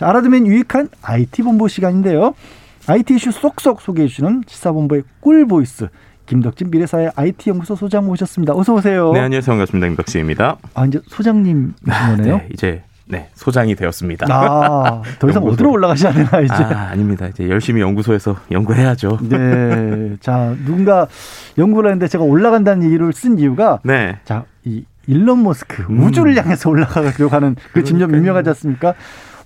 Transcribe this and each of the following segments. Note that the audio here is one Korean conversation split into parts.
자, 알아두면 유익한 IT 본부 시간인데요. IT 이슈 쏙쏙 소개해 주시는 시사본부의 꿀보이스 김덕진 미래사회 IT 연구소 소장 모셨습니다. 어서 오세요. 네, 안녕하세요. 반갑습니다. 김덕진입니다. 아, 이제 소장님 이시네요 네, 이제 네, 소장이 되었습니다. 아, 더 이상 연구소. 어디로 올라가지 않나 이제. 아, 아닙니다. 이제 열심히 연구소에서 연구해야죠. 네. 자, 누군가 연구를 했는데 제가 올라간다는 얘기를 쓴 이유가 네. 자, 이 일론 머스크 음. 우주를 향해서 올라가려고 하는 그 집념 유명하지 않습니까?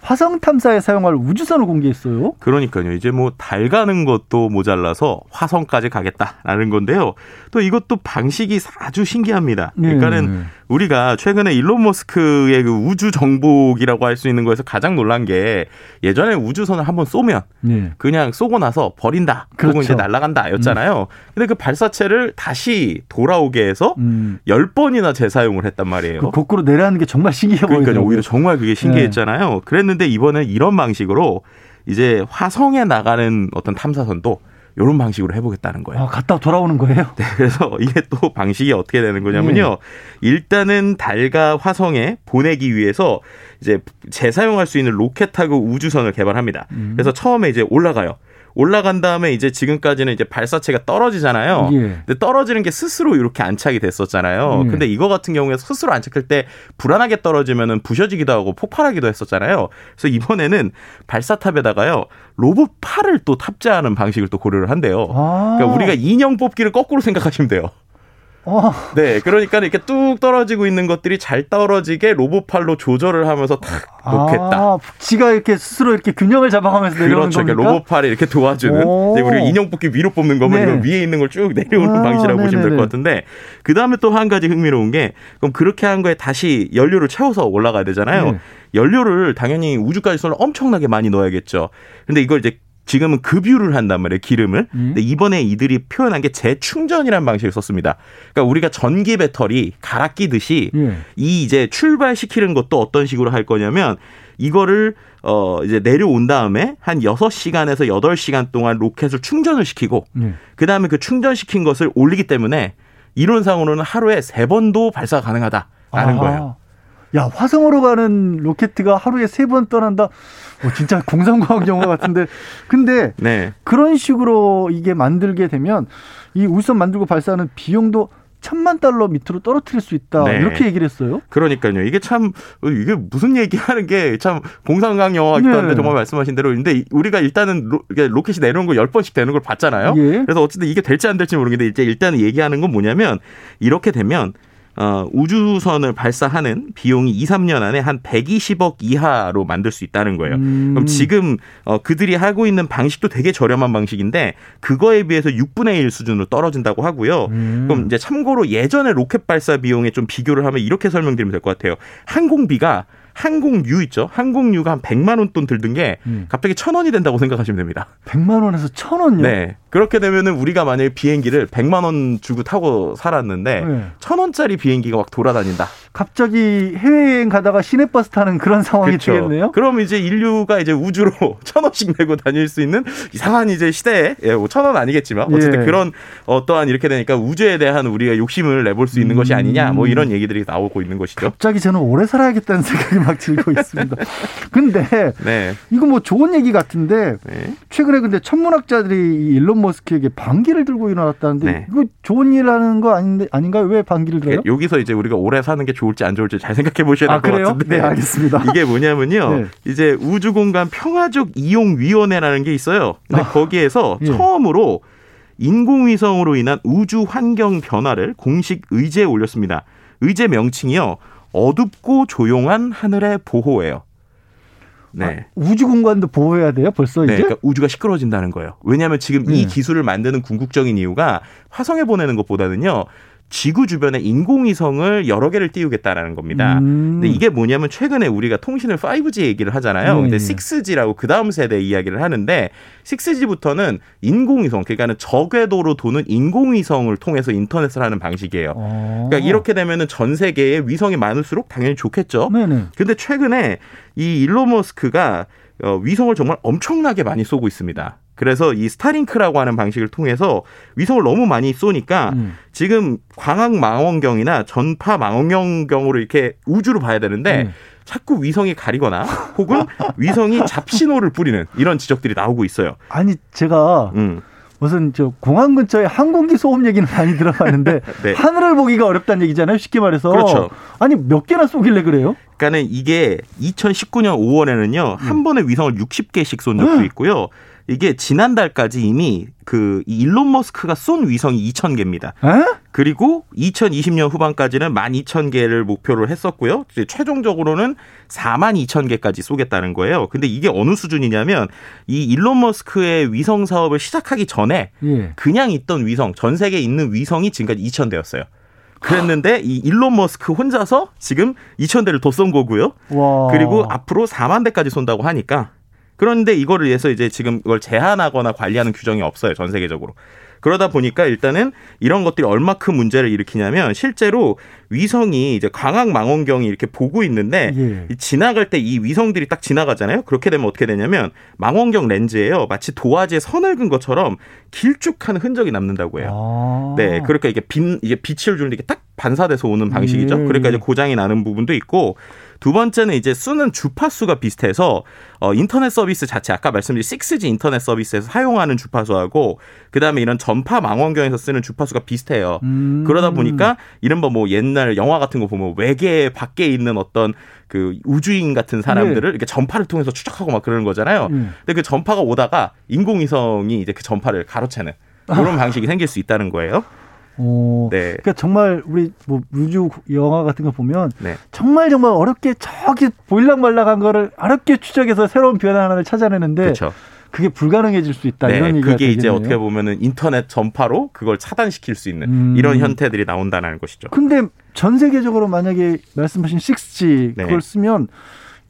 화성 탐사에 사용할 우주선을 공개했어요. 그러니까요. 이제 뭐 달 가는 것도 모자라서 화성까지 가겠다라는 건데요. 또 이것도 방식이 아주 신기합니다. 그러니까는 네. 우리가 최근에 일론 머스크의 그 우주 정복이라고 할 수 있는 거에서 가장 놀란 게 예전에 우주선을 한번 쏘면 네. 그냥 쏘고 나서 버린다. 그렇죠. 혹은 이제 날아간다였잖아요. 음. 근데 그 발사체를 다시 돌아오게 해서 음. 10번이나 재사용을 했단 말이에요. 그 거꾸로 내려가는 게 정말 신기해 보여요. 그러니까 오히려 정말 그게 신기했잖아요. 네. 그랬는데 이번엔 이런 방식으로 이제 화성에 나가는 어떤 탐사선도 이런 방식으로 해보겠다는 거예요. 아, 갔다 돌아오는 거예요? 네, 그래서 이게 또 방식이 어떻게 되는 거냐면요. 네. 일단은 달과 화성에 보내기 위해서 이제 재사용할 수 있는 로켓하고 우주선을 개발합니다. 음. 그래서 처음에 이제 올라가요. 올라간 다음에 이제 지금까지는 이제 발사체가 떨어지잖아요. 예. 근데 떨어지는 게 스스로 이렇게 안착이 됐었잖아요. 예. 근데 이거 같은 경우에 스스로 안착할 때 불안하게 떨어지면은 부셔지기도 하고 폭발하기도 했었잖아요. 그래서 이번에는 발사탑에다가요. 로봇 팔을 또 탑재하는 방식을 또 고려를 한대요. 아. 그러니까 우리가 인형 뽑기를 거꾸로 생각하시면 돼요. 어. 네, 그러니까 이렇게 뚝 떨어지고 있는 것들이 잘 떨어지게 로봇팔로 조절을 하면서 탁 놓겠다. 아, 지가 이렇게 스스로 이렇게 균형을 잡아가면서 내려오는 그렇죠. 겁니까? 로봇팔이 이렇게 도와주는. 우리가 인형 뽑기 위로 뽑는 거면 네. 위에 있는 걸 쭉 내려오는 아, 방식이라고 네네네. 보시면 될 것 같은데 그 다음에 또 한 가지 흥미로운 게 그럼 그렇게 한 거에 다시 연료를 채워서 올라가야 되잖아요. 네. 연료를 당연히 우주까지 쏠려 엄청나게 많이 넣어야겠죠. 근데 이걸 이제 지금은 급유를 한단 말이에요, 기름을. 음. 근데 이번에 이들이 표현한 게 재충전이라는 방식을 썼습니다. 그러니까 우리가 전기 배터리 갈아 끼듯이 예. 이 이제 출발시키는 것도 어떤 식으로 할 거냐면 이거를 어 이제 내려온 다음에 한 6시간에서 8시간 동안 로켓을 충전을 시키고 예. 그다음에 그 충전시킨 것을 올리기 때문에 이론상으로는 하루에 3번도 발사가 가능하다라는 아. 거예요. 야 화성으로 가는 로켓가 하루에 세 번 떠난다. 어, 진짜 공상과학 영화 같은데. 근데 네. 그런 식으로 이게 만들게 되면 이 우선 만들고 발사하는 비용도 천만 달러 밑으로 떨어뜨릴 수 있다 네. 이렇게 얘기를 했어요. 그러니까요. 이게 참 이게 무슨 얘기하는 게 참 공상과학 영화 같다는데 네. 정말 말씀하신 대로 근데 우리가 일단은 로, 로켓이 내려온 거 10번씩 되는 걸 봤잖아요. 예. 그래서 어쨌든 이게 될지 안 될지 모르겠는데 이제 일단 얘기하는 건 뭐냐면 이렇게 되면 어, 우주선을 발사하는 비용이 2, 3년 안에 한 120억 이하로 만들 수 있다는 거예요. 음. 그럼 지금 어, 그들이 하고 있는 방식도 되게 저렴한 방식인데 그거에 비해서 6분의 1 수준으로 떨어진다고 하고요. 음. 그럼 이제 참고로 예전에 로켓 발사 비용에 좀 비교를 하면 이렇게 설명드리면 될 것 같아요. 항공비가 항공유 있죠. 항공유가 한 100만 원 돈 들던 게 음. 갑자기 천 원이 된다고 생각하시면 됩니다. 100만 원에서 천 원요? 네. 그렇게 되면은 우리가 만약에 비행기를 100만 원 주고 타고 살았는데 네. 천 원짜리 비행기가 막 돌아다닌다. 갑자기 해외여행 가다가 시내버스 타는 그런 상황이 그렇죠. 되겠네요. 그럼 이제 인류가 이제 우주로 천 원씩 내고 다닐 수 있는 이상한 이제 시대에 예, 뭐천원 아니겠지만 어쨌든 예. 그런 어떠한 이렇게 되니까 우주에 대한 우리가 욕심을 내볼 수 있는 음. 것이 아니냐 뭐 이런 얘기들이 나오고 있는 것이죠. 갑자기 저는 오래 살아야겠다는 생각이 막 들고 있습니다. 근데 네. 이거 뭐 좋은 얘기 같은데 네. 최근에 근데 천문학자들이 일론 머스크에게 반기를 들고 일어났다는데 네. 이거 좋은 일 하는 거 아닌데 아닌가요? 왜 반기를 들어요? 네, 여기서 이제 우리가 오래 사는 게 좋 을지 안 좋을지 잘 생각해 보셔야 될것 아, 같은데. 네, 알겠습니다. 이게 뭐냐면요. 네. 이제 우주공간 평화적 이용 위원회라는 게 있어요. 근데 아, 거기에서 예. 처음으로 인공위성으로 인한 우주 환경 변화를 공식 의제에 올렸습니다. 의제 명칭이요. 어둡고 조용한 하늘의 보호예요. 네. 아, 우주 공간도 보호해야 돼요, 벌써 네, 이제? 그러니까 우주가 시끄러진다는 거예요. 왜냐하면 지금 이 네. 기술을 만드는 궁극적인 이유가 화성에 보내는 것보다는요. 지구 주변에 인공위성을 여러 개를 띄우겠다라는 겁니다. 음. 근데 이게 뭐냐면 최근에 우리가 통신을 5G 얘기를 하잖아요. 네. 근데 6G라고 그 다음 세대 이야기를 하는데 6G부터는 인공위성, 그러니까는 저궤도로 도는 인공위성을 통해서 인터넷을 하는 방식이에요. 어. 그러니까 이렇게 되면은 전 세계에 위성이 많을수록 당연히 좋겠죠. 네네. 근데 최근에 이 일론 머스크가 어, 위성을 정말 엄청나게 많이 쏘고 있습니다. 그래서 이 스타링크라고 하는 방식을 통해서 위성을 너무 많이 쏘니까 음. 지금 광학 망원경이나 전파 망원경으로 이렇게 우주로 봐야 되는데 음. 자꾸 위성이 가리거나 혹은 위성이 잡신호를 뿌리는 이런 지적들이 나오고 있어요. 아니 제가 음. 무슨 저 공항 근처에 항공기 소음 얘기는 많이 들어봤는데 네. 하늘을 보기가 어렵다는 얘기잖아요. 쉽게 말해서. 그렇죠. 아니 몇 개나 쏘길래 그래요? 그러니까는 이게 2019년 5월에는요 음. 한 번에 위성을 60개씩 쏜 적도 음. 있고요. 이게 지난달까지 이미 그 일론 머스크가 쏜 위성이 2,000개입니다. 에? 그리고 2020년 후반까지는 12,000개를 목표로 했었고요. 최종적으로는 42,000개까지 쏘겠다는 거예요. 근데 이게 어느 수준이냐면 이 일론 머스크의 위성 사업을 시작하기 전에 예. 그냥 있던 위성, 전 세계에 있는 위성이 지금까지 2,000대였어요. 그랬는데 이 일론 머스크 혼자서 지금 2,000대를 더 쏜 거고요. 와. 그리고 앞으로 4만 대까지 쏜다고 하니까 그런데 이거를 위해서 이제 지금 이걸 제한하거나 관리하는 규정이 없어요. 전 세계적으로. 그러다 보니까 일단은 이런 것들이 얼마큼 문제를 일으키냐면 실제로 위성이 이제 광학 망원경이 이렇게 보고 있는데 예. 지나갈 때 이 위성들이 딱 지나가잖아요. 그렇게 되면 어떻게 되냐면 망원경 렌즈예요. 마치 도화지에 선을 근 것처럼 길쭉한 흔적이 남는다고 해요. 아. 네, 그러니까 이게 빈 이게 빛을 주는 게딱 반사돼서 오는 방식이죠. 예. 그러니까 이제 고장이 나는 부분도 있고 두 번째는 이제 쓰는 주파수가 비슷해서 어, 인터넷 서비스 자체 아까 말씀드린 6G 인터넷 서비스에서 사용하는 주파수하고 그다음에 이런 전파 망원경에서 쓰는 주파수가 비슷해요. 음. 그러다 보니까 이른바 뭐 옛날 영화 같은 거 보면 외계 밖에 있는 어떤 그 우주인 같은 사람들을 네. 이렇게 전파를 통해서 추적하고 막 그러는 거잖아요. 음. 근데 그 전파가 오다가 인공위성이 이제 그 전파를 가로채는 그런 방식이 생길 수 있다는 거예요. 오, 네. 그러니까 정말 우리 뭐 우주 영화 같은 거 보면 네. 정말 정말 어렵게 저기 보일락말락한 거를 어렵게 추적해서 새로운 변화 하나를 찾아내는데 그렇죠. 그게 불가능해질 수 있다 네, 이런 얘기가 그게 되겠네요. 이제 어떻게 보면은 인터넷 전파로 그걸 차단시킬 수 있는 음. 이런 형태들이 나온다는 것이죠. 근데 전 세계적으로 만약에 말씀하신 6G 그걸 쓰면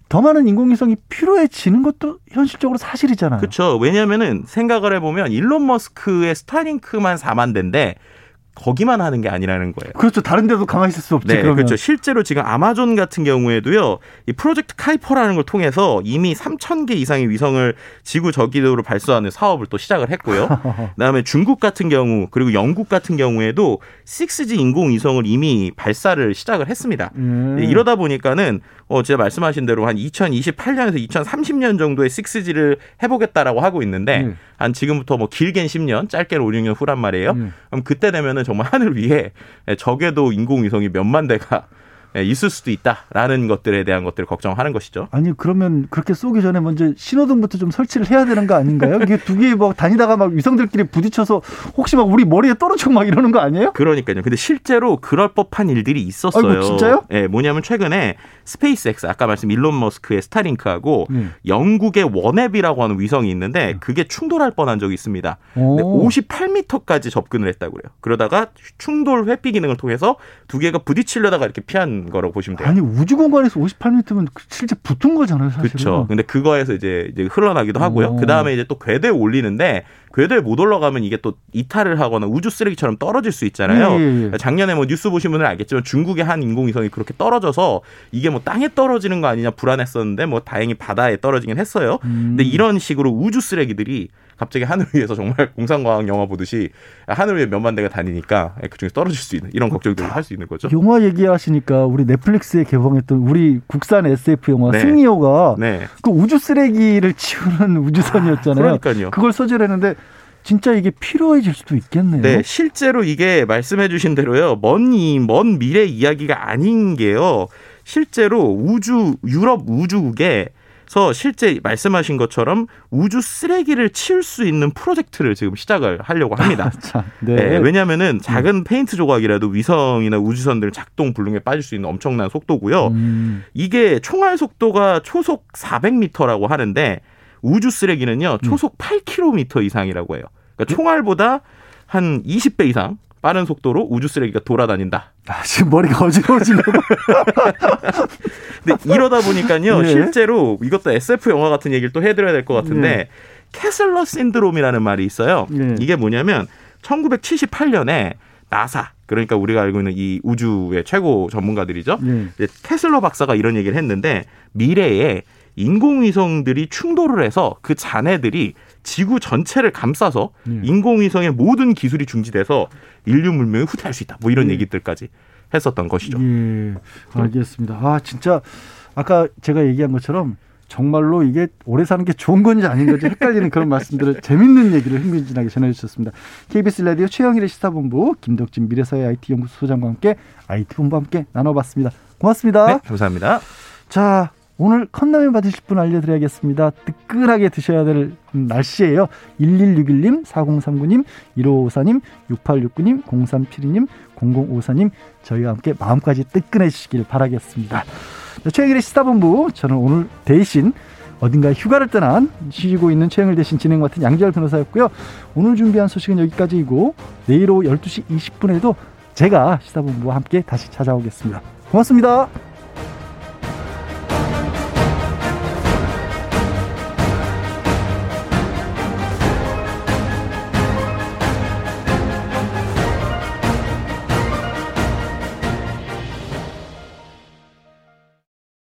더 많은 인공위성이 필요해지는 것도 현실적으로 사실이잖아요. 그렇죠. 왜냐하면은 생각을 해보면 일론 머스크의 스타링크만 4만 대인데 거기만 하는 게 아니라는 거예요. 그렇죠. 다른 데도 가만히 있을 수 없지. 네, 그러면. 그렇죠. 실제로 지금 아마존 같은 경우에도요. 이 프로젝트 카이퍼라는 걸 통해서 이미 3천 개 이상의 위성을 지구 저기도로 발사하는 사업을 또 시작을 했고요. 그다음에 중국 같은 경우 그리고 영국 같은 경우에도 6G 인공 위성을 이미 발사를 시작을 했습니다. 음. 이러다 보니까는 어 제가 말씀하신 대로 한 2028년에서 2030년 정도의 6G를 해보겠다라고 하고 있는데 음. 한 지금부터 뭐 길게는 10년, 짧게는 5, 6년 후란 말이에요. 음. 그럼 그때 되면은 정말 하늘 위에 적에도 인공위성이 몇만 대가 예, 있을 수도 있다라는 것들에 대한 것들을 걱정하는 것이죠. 아니 그러면 그렇게 쏘기 전에 먼저 신호등부터 좀 설치를 해야 되는 거 아닌가요? 이게 두개뭐 다니다가 막 위성들끼리 부딪혀서 혹시 막 우리 머리에 떨어지고 막 이러는 거 아니에요? 그러니까요. 근데 실제로 그럴 법한 일들이 있었어요. 아이고, 진짜요? 예, 네, 뭐냐면 최근에 스페이스X 아까 말씀 일론 머스크의 스타링크하고 네. 영국의 원웹이라고 하는 위성이 있는데 네. 그게 충돌할 뻔한 적이 있습니다. 58m까지 접근을 했다고 그래요. 그러다가 충돌 회피 기능을 통해서 두 개가 부딪히려다가 이렇게 피한 거라고 보시면 돼요. 아니 우주 공간에서 58m면 실제 붙은 거잖아요, 사실은. 그렇죠. 근데 그거에서 이제, 이제 흘러나기도 하고요. 그 다음에 이제 또 궤도에 올리는데 궤도에 못 올라가면 이게 또 이탈을 하거나 우주 쓰레기처럼 떨어질 수 있잖아요. 예, 예. 예. 작년에 뭐 뉴스 보신 분들은 알겠지만 중국의 한 인공위성이 그렇게 떨어져서 이게 뭐 땅에 떨어지는 거 아니냐 불안했었는데 뭐 다행히 바다에 떨어지긴 했어요. 음. 근데 이런 식으로 우주 쓰레기들이 갑자기 하늘 위에서 정말 공상과학 영화 보듯이 하늘 위에 몇만 대가 다니니까 그중에 떨어질 수 있는 이런 걱정들을 할 수 있는 거죠. 영화 얘기하시니까 우리 넷플릭스에 개봉했던 우리 국산 SF 영화 네. 승리호가 네. 그 우주 쓰레기를 치우는 우주선이었잖아요. 아, 그러니까요. 그걸 소재했는데 진짜 이게 필요해질 수도 있겠네요. 네, 실제로 이게 말씀해주신 대로요. 먼, 먼 미래 이야기가 아닌 게요. 실제로 우주 유럽 우주국에 서 실제 말씀하신 것처럼 우주 쓰레기를 치울 수 있는 프로젝트를 지금 시작을 하려고 합니다. 네. 네, 왜냐하면은 작은 음. 페인트 조각이라도 위성이나 우주선들 작동 불능에 빠질 수 있는 엄청난 속도고요. 음. 이게 총알 속도가 초속 400m라고 하는데 우주 쓰레기는요 초속 음. 8km 이상이라고 해요. 그러니까 총알보다 한 20배 이상 빠른 속도로 우주 쓰레기가 돌아다닌다. 아, 지금 머리가 어지러워지려고. 근데 이러다 보니까요, 네. 실제로 이것도 SF 영화 같은 얘기를 또 해드려야 될 것 같은데, 네. 케슬러 신드롬이라는 말이 있어요. 네. 이게 뭐냐면, 1978년에 나사, 그러니까 우리가 알고 있는 이 우주의 최고 전문가들이죠. 네. 케슬러 박사가 이런 얘기를 했는데, 미래에 인공위성들이 충돌을 해서 그 잔해들이 지구 전체를 감싸서 예. 인공위성의 모든 기술이 중지돼서 인류 문명이 후퇴할 수 있다. 뭐 이런 예. 얘기들까지 했었던 것이죠. 예, 알겠습니다. 아 진짜 아까 제가 얘기한 것처럼 정말로 이게 오래 사는 게 좋은 건지 아닌 건지 헷갈리는 그런 말씀들을 재밌는 얘기를 흥미진진하게 전해주셨습니다. KBS 라디오 최영일의 시사본부 김덕진 미래사회 IT 연구소 소장과 함께 IT 본부와 함께 나눠봤습니다. 고맙습니다. 네, 감사합니다. 자, 오늘 컵라면 받으실 분 알려드려야겠습니다. 뜨끈하게 드셔야 될 날씨예요. 1161님, 4039님, 1554님, 6869님, 0372님, 0054님 저희와 함께 마음까지 뜨끈해지시길 바라겠습니다. 최영일의 시사본부 저는 오늘 대신 어딘가에 휴가를 떠난 쉬고 있는 최영일 대신 진행 맡은 양지열 변호사였고요. 오늘 준비한 소식은 여기까지이고 내일 오후 12시 20분에도 제가 시사본부와 함께 다시 찾아오겠습니다. 고맙습니다.